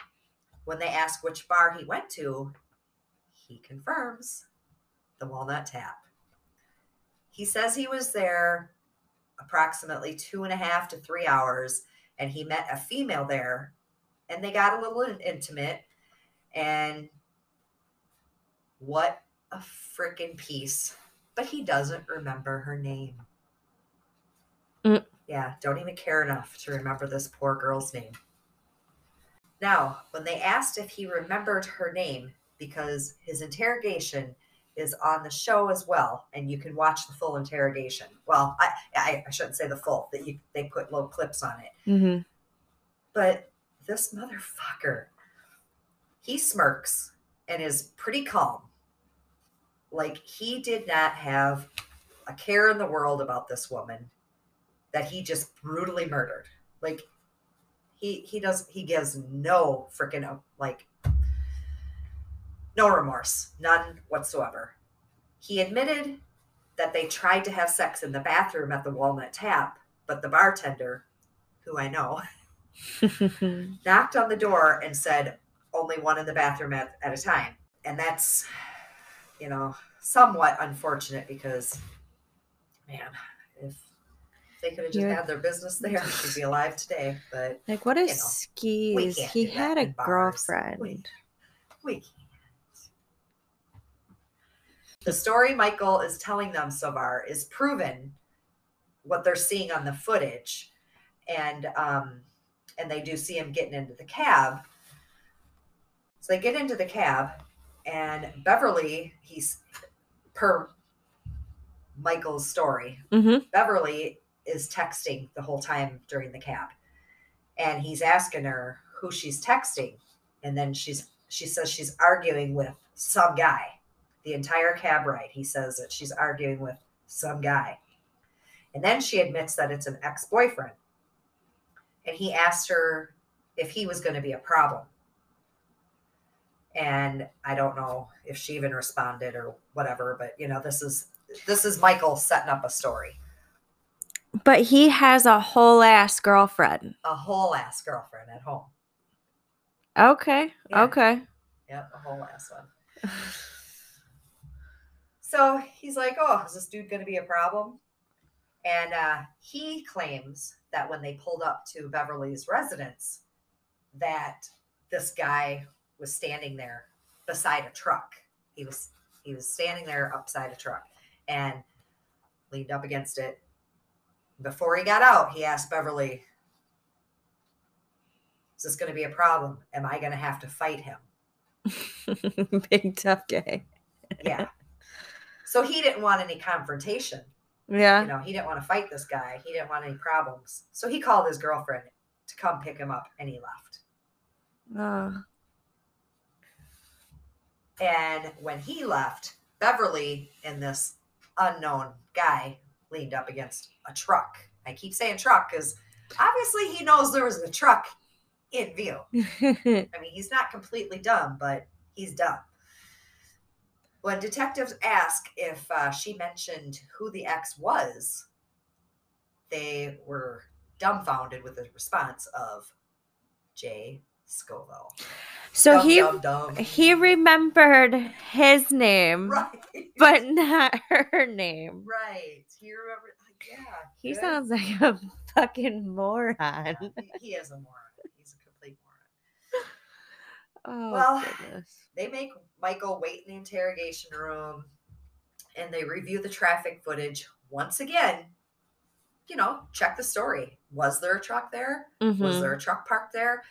When they ask which bar he went to, he confirms the Walnut Tap. He says he was there approximately two and a half to three hours, and he met a female there, and they got a little intimate. And what a freaking piece! But he doesn't remember her name. Mm. Yeah, don't even care enough to remember this poor girl's name. Now, when they asked if he remembered her name, because his interrogation is on the show as well, and you can watch the full interrogation. Well, I I, I shouldn't say the full that you they put little clips on it. Mm-hmm. But this motherfucker, he smirks and is pretty calm. Like he did not have a care in the world about this woman that he just brutally murdered. Like he he does he gives no freaking uh, like no remorse, none whatsoever. He admitted that they tried to have sex in the bathroom at the Walnut Tap, but the bartender, who I know, knocked on the door and said only one in the bathroom at, at a time. And that's, you know, somewhat unfortunate because, man, if they could have just You're- had their business there, she'd be alive today. But like what You know, skis? He had a girlfriend. We- we can't. The story Michael is telling them so far is proven what they're seeing on the footage. And um and they do see him getting into the cab. So they get into the cab and Beverly, he's per Michael's story, Mm-hmm. Beverly is texting the whole time during the cab. And he's asking her who she's texting. And then she's she says she's arguing with some guy. The entire cab ride, he says that she's arguing with some guy. And then she admits that it's an ex-boyfriend. And he asked her if he was going to be a problem. And I don't know if she even responded or whatever, but you know, this is this is Michael setting up a story. But he has a whole ass girlfriend. a whole ass girlfriend at home. Okay. Yeah. Okay. Yep, a whole ass one. So he's like, "Oh, is this dude going to be a problem?" And uh, he claims that when they pulled up to Beverly's residence, that this guy was standing there beside a truck. He was he was standing there upside a truck and leaned up against it. Before he got out, he asked Beverly, "Is this going to be a problem? Am I going to have to fight him?" Big tough guy. yeah. So he didn't want any confrontation. Yeah. You know, he didn't want to fight this guy. He didn't want any problems. So he called his girlfriend to come pick him up and he left. Oh. And when he left, Beverly and this unknown guy leaned up against a truck. I keep saying truck because obviously he knows there was a truck in view. I mean, he's not completely dumb, but he's dumb. When detectives ask if uh, she mentioned who the ex was, they were dumbfounded with the response of Jay Scoville. so Dum, he dum, dum. he remembered his name, right, but not her name. right. He remember, yeah. He good. sounds like a fucking moron. Yeah, he, he is a moron. He's a complete moron. Oh Well, goodness. they make Michael wait in the interrogation room and they review the traffic footage once again. You know, check the story. Was there a truck there? Was Mhm. there a truck parked there?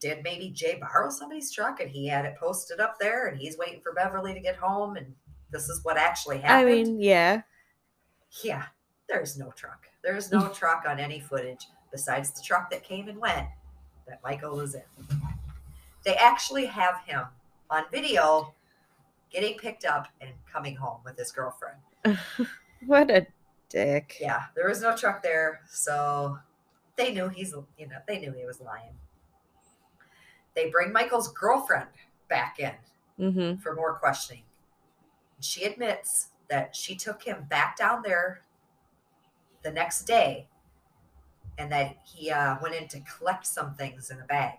Did maybe Jay borrow somebody's truck and he had it posted up there and he's waiting for Beverly to get home and this is what actually happened? I mean, yeah. yeah, there's no truck. There's no truck on any footage besides the truck that came and went that Michael was in. They actually have him on video getting picked up and coming home with his girlfriend. What a dick. Yeah, there was no truck there, so they knew he's you know, they knew he was lying. They bring Michael's girlfriend back in Mm-hmm. for more questioning. She admits that she took him back down there the next day and that he uh, went in to collect some things in a bag.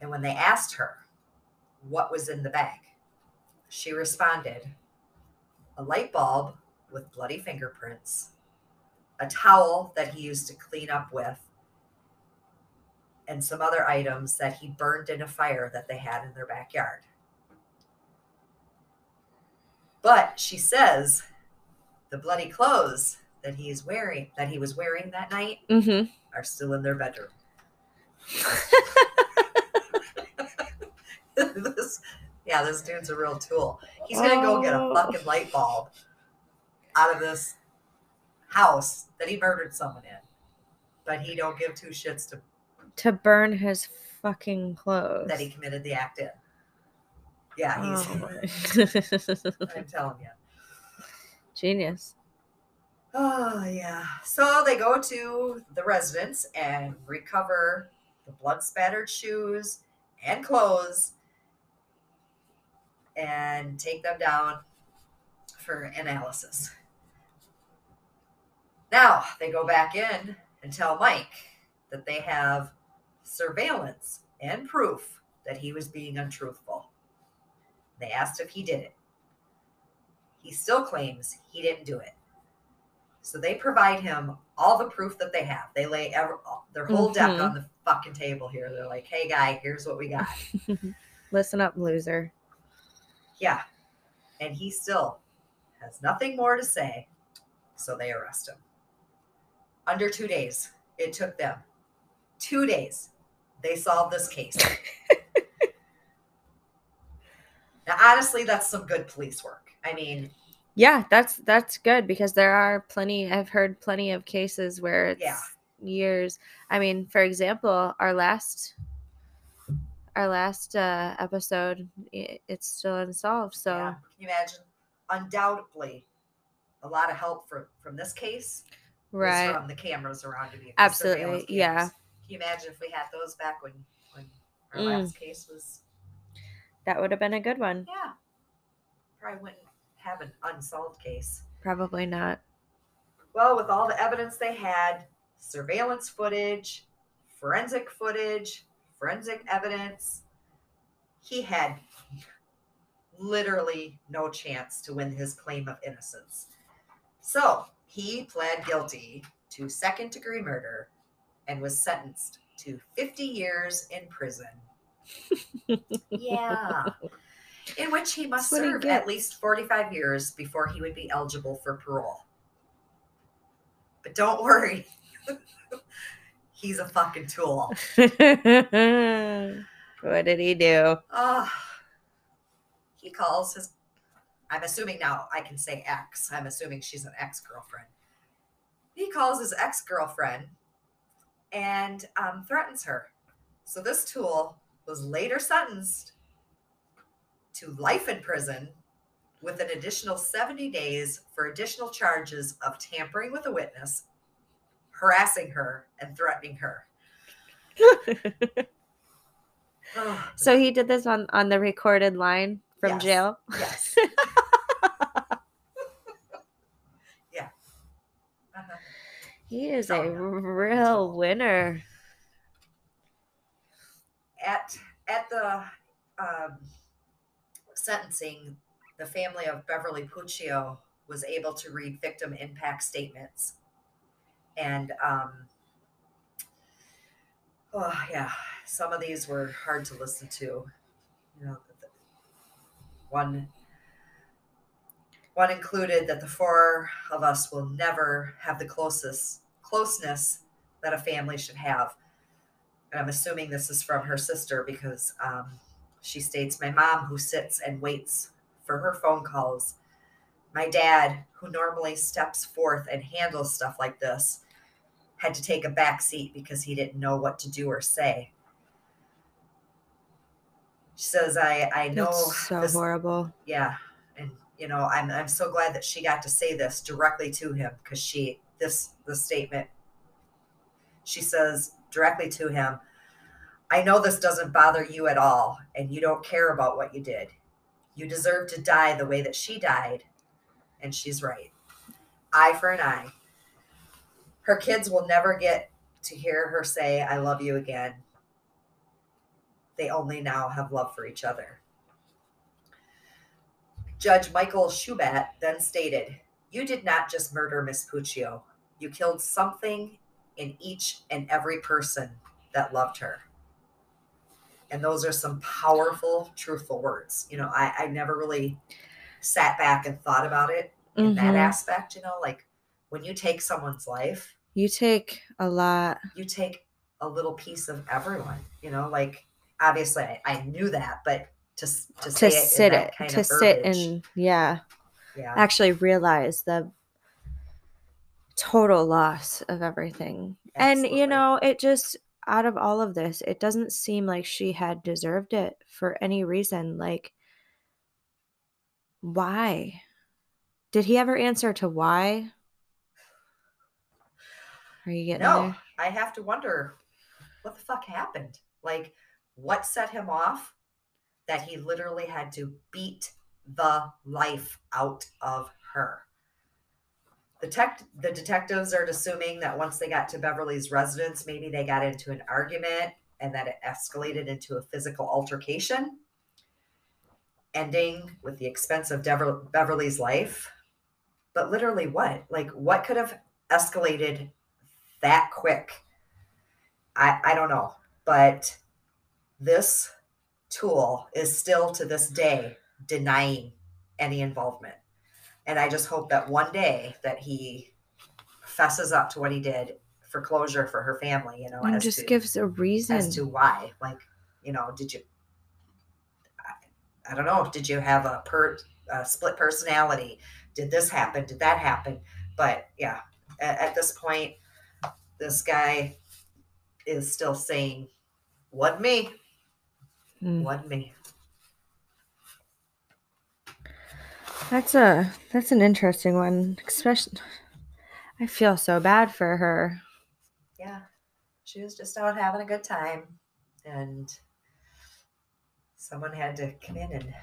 And when they asked her what was in the bag, she responded a light bulb with bloody fingerprints, a towel that he used to clean up with, and some other items that he burned in a fire that they had in their backyard. But she says the bloody clothes that he is wearing that he was wearing that night Mm-hmm. are still in their bedroom. this, yeah, this dude's a real tool. He's gonna go get a Oh. fucking light bulb out of this house that he murdered someone in, but he don't give two shits to to burn his fucking clothes. that he committed the act in. Yeah, he's. Oh. I'm telling you. Genius. Oh yeah. So they go to the residence and recover the blood spattered shoes and clothes and take them down for analysis. Now they go back in and tell Mike that they have surveillance and proof that he was being untruthful. They asked if he did it. He still claims he didn't do it. So they provide him all the proof that they have. They lay ever, their whole deck Mhm. on the fucking table here. They're like, "Hey, guy, here's what we got." Listen up, loser. yeah, and he still has nothing more to say. So they arrest him. Under two days, it took them two days. They solved this case. now, honestly, that's some good police work. I mean, Yeah, that's that's good because there are plenty. I've heard plenty of cases where it's Yeah. years. I mean, for example, our last our last uh, episode, it's still unsolved. So Yeah. Can you imagine? Undoubtedly, a lot of help from from this case right, from the cameras around you. Absolutely, yeah. You imagine if we had those back when when our Mm. last case was? that would have been a good one. Yeah, probably wouldn't have an unsolved case. Probably not. Well, with all the evidence they had, surveillance footage, forensic footage, forensic evidence, he had literally no chance to win his claim of innocence. So he pled guilty to second degree murder and was sentenced to 50 years in prison. yeah. In which he must what he serve at least 45 years before he would be eligible for parole. But don't worry. He's a fucking tool. what did he do? Oh, he calls his, I'm assuming now I can say ex. I'm assuming she's an ex girlfriend. He calls his ex girlfriend and um, threatens her. So this tool was later sentenced to life in prison with an additional 70 days for additional charges of tampering with a witness, harassing her, and threatening her. So he did this on on the recorded line from Yes. jail. yes. yeah. Uh-huh. He is Oh, a real winner. At at the um, sentencing, the family of Beverly Puccio was able to read victim impact statements, and um, oh yeah, some of these were hard to listen to. You know, one one included that the four of us will never have the closest closeness that a family should have. And I'm assuming this is from her sister because um, she states, My mom, who sits and waits for her phone calls, my dad, who normally steps forth and handles stuff like this, had to take a back seat because he didn't know what to do or say. She says, I, I know That's so this, horrible. yeah you know i'm i'm so glad that she got to say this directly to him because she this the statement she says directly to him i know this doesn't bother you at all and you don't care about what you did. You deserve to die the way that she died. And she's right. Eye for an eye. Her kids will never get to hear her say i love you again. They only now have love for each other Judge Michael Shubatt then stated, You did not just murder Miss Puccio. You killed something in each and every person that loved her. And those are some powerful, truthful words. You know, I, I never really sat back and thought about it in that Mhm. aspect. You know, like when you take someone's life, You take a lot. you take a little piece of everyone. You know, like obviously I, I knew that, but to to, to sit it to sit verbiage, and yeah. Yeah, actually realize the total loss of everything. And you know it just out of all of this it doesn't seem like she had deserved it for any reason like why? Did he ever answer to why? Are you getting no, there? I have to wonder what the fuck happened. Like, what set him off that he literally had to beat the life out of her? The, tech, the detectives are assuming that once they got to Beverly's residence, maybe they got into an argument and that it escalated into a physical altercation, ending with the expense of Dever- Beverly's life. But literally, what? Like, what could have escalated that quick? I, I don't know. But this tool is still to this day denying any involvement. And I just hope that one day that he fesses up to what he did for closure for her family, you know, and just to, gives a reason as to why. Like, you know, did you I, I don't know, did you have a per a split personality? Did this happen? Did that happen? But yeah, at, at this point, this guy is still saying, "Wasn't me, Mm. wasn't me." That's a that's an interesting one. Especially, I feel so bad for her. Yeah, she was just out having a good time, and someone had to come in and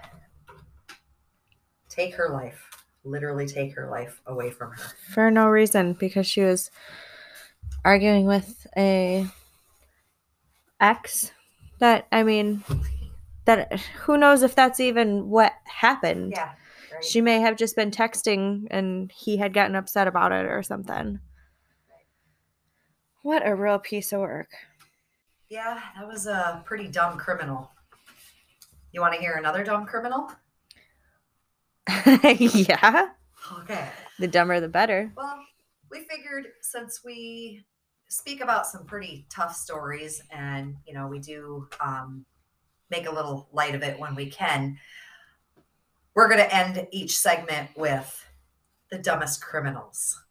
take her life, literally take her life away from her. for no reason because she was arguing with a ex that I mean that who knows if that's even what happened. Yeah, right. She may have just been texting and he had gotten upset about it or something. What a real piece of work. Yeah, that was a pretty dumb criminal. You want to hear another dumb criminal? yeah. Okay. The dumber the better. Well, we figured since we speak about some pretty tough stories and, you know, we do um, make a little light of it when we can, we're going to end each segment with the dumbest criminals.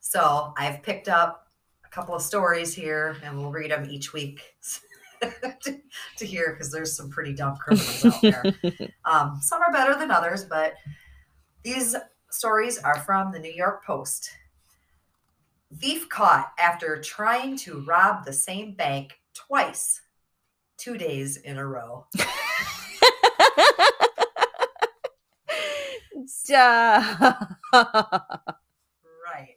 So I've picked up a couple of stories here and we'll read them each week to, to hear because there's some pretty dumb criminals out there. Um, some are better than others, but these stories are from the New York Post. Thief caught after trying to rob the same bank twice, two days in a row. Duh. Right.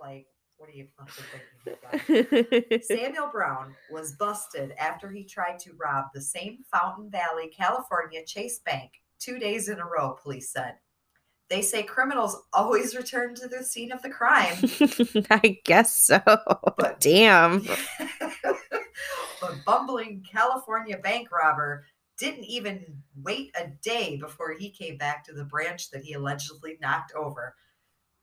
Like, what are you fucking thinking about? Samuel Brown was busted after he tried to rob the same Fountain Valley, California Chase Bank two days in a row, police said. They say criminals always return to the scene of the crime, I guess so. But Damn. but bumbling California bank robber didn't even wait a day before he came back to the branch that he allegedly knocked over.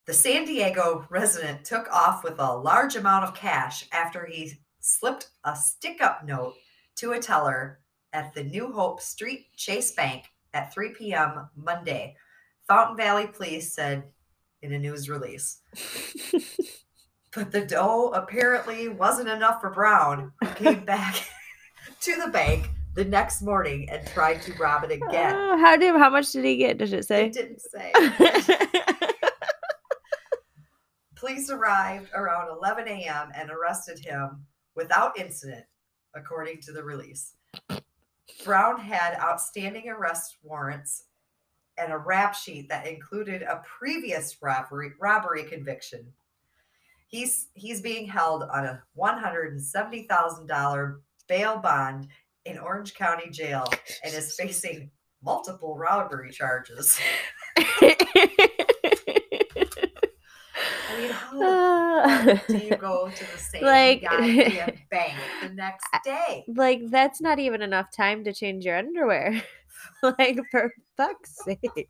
The San Diego resident took off with a large amount of cash after he slipped a stick up note to a teller at the New Hope Street Chase Bank at 3 p.m. Monday. Fountain Valley Police said in a news release. But the dough apparently wasn't enough for Brown, who came back to the bank the next morning and tried to rob it again. Oh, how did how much did he get? Did it say? It didn't say. Police arrived around 11 a.m. and arrested him without incident, according to the release. Brown had outstanding arrest warrants and a rap sheet that included a previous robbery robbery conviction. He's he's being held on a one hundred and seventy thousand dollar bail bond in Orange County Jail and is facing multiple robbery charges. I mean, how do you go to the same Like- goddamn bank the next day? like that's not even enough time to change your underwear. like for fuck's sake.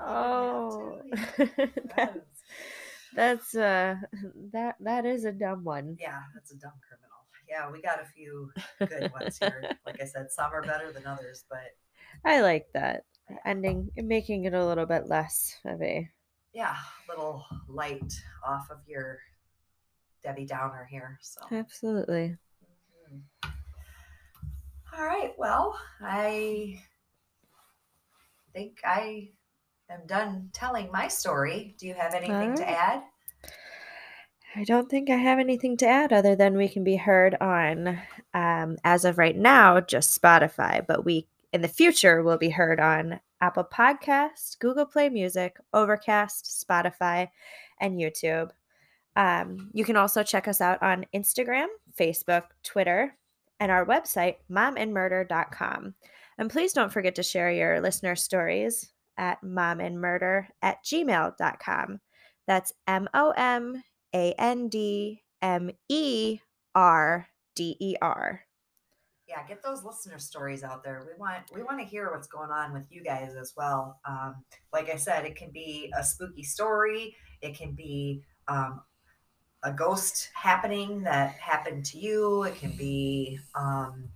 Oh, Oh. That That- is- That's uh that that is a dumb one. Yeah, that's a dumb criminal. Yeah, we got a few good ones here. Like I said, some are better than others, but I like that ending, making it a little bit less of a. yeah, little light off of your Debbie Downer here. So. Absolutely. Mhm. All right. Well, I think I am done telling my story. Do you have anything to add? I don't think I have anything to add other than we can be heard on, um, as of right now, just Spotify, but we in the future will be heard on Apple Podcast, Google Play Music, Overcast, Spotify, and YouTube. Um, you can also check us out on Instagram, Facebook, Twitter, and our website, momandmurder.com. And please don't forget to share your listener stories at momandmurder at gmail.com. That's M O M A N D M E R D E R. Yeah, get those listener stories out there. We want we want to hear what's going on with you guys as well. Um, like I said, it can be a spooky story. It can be um, a ghost happening that happened to you. It can be, um,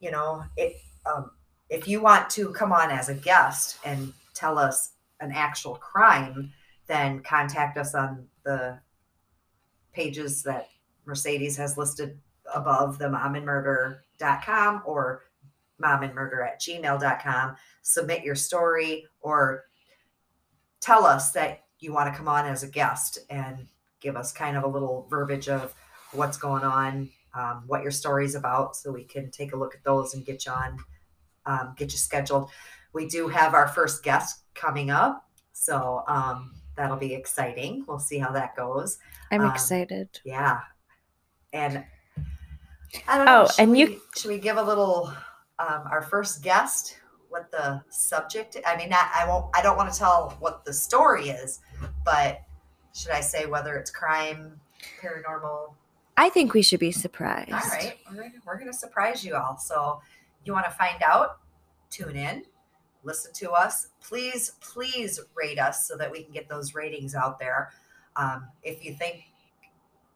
you know, it. Um, if you want to come on as a guest and tell us an actual crime, then contact us on the pages that Mercedes has listed above the momandmurder.com or momandmurder at gmail.com. Submit your story or tell us that you want to come on as a guest and give us kind of a little verbiage of what's going on, um, what your story's about, so we can take a look at those and get you on, um, get you scheduled. We do have our first guest coming up, so um, that'll be exciting. We'll see how that goes. I'm Um, excited. Yeah. And I don't know. Oh, should and you- should we give a little um, our first guest what the subject? I mean, not, I won't. I don't want to tell what the story is, but should I say whether it's crime, paranormal? I think we should be surprised. All right, we're we're gonna surprise you all. So you want to find out? Tune in, listen to us. Please, please rate us so that we can get those ratings out there. Um, if you think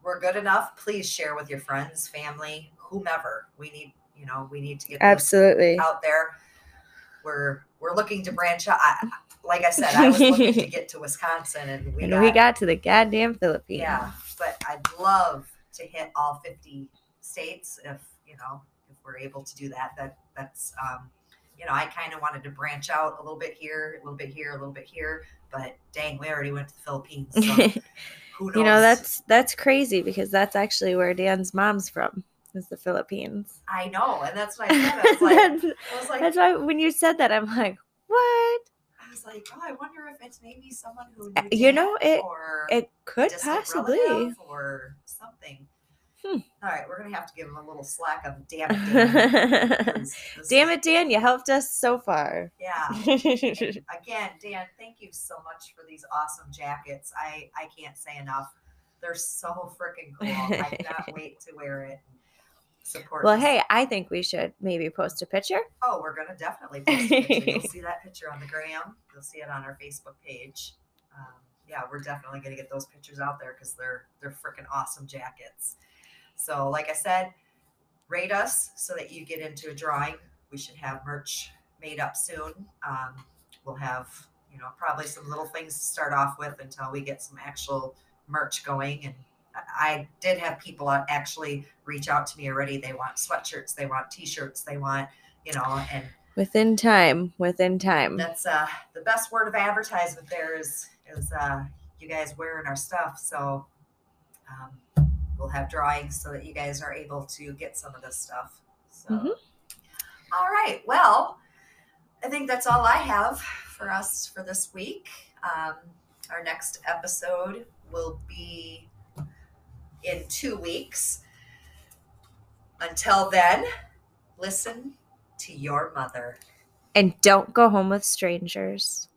we're good enough, please share with your friends, family, whomever. We need, you know, we need to get Absolutely. out there. We're we're looking to branch out. I, like I said, I was looking to get to Wisconsin, and we and got, we got to the goddamn Philippines. yeah, but I'd love to hit all 50 states if, you know, if we're able to do that. That that's um, you know, I kind of wanted to branch out a little bit here, a little bit here, a little bit here, but dang, we already went to the Philippines. So who knows? you know, that's that's crazy because that's actually where Dan's mom's from. Is the Philippines. I know, and that's what I said. I was like, I was like, that's why when you said that, I'm like, what? Was like, oh, I wonder if it's maybe someone who knew you know, it- or It could possibly. or something. Hmm. All right, we're gonna have to give him a little slack on damn it. Dan, Damn 'cause this is- it, Dan! You helped us so far. Yeah. again, Dan, thank you so much for these awesome jackets. I I can't say enough. They're so freaking cool. I cannot wait to wear it. Support. well, this- hey, I think we should maybe post a picture. Oh, we're gonna definitely post a picture. You'll see that picture on the gram. You'll see it on our Facebook page. Um, yeah, we're definitely gonna get those pictures out there because they're they're freaking awesome jackets. So, like I said, rate us so that you get into a drawing. We should have merch made up soon. Um, we'll have you know probably some little things to start off with until we get some actual merch going and. I- did have people actually reach out to me already. They want sweatshirts, they want t-shirts, they want, you know, and Within time, within time. that's uh the best word of advertisement there is is uh you guys wearing our stuff so um we'll have drawings so that you guys are able to get some of this stuff so Mhm. all right well i think that's all i have for us for this week um our next episode will be in two weeks until then listen to your mother And don't go home with strangers.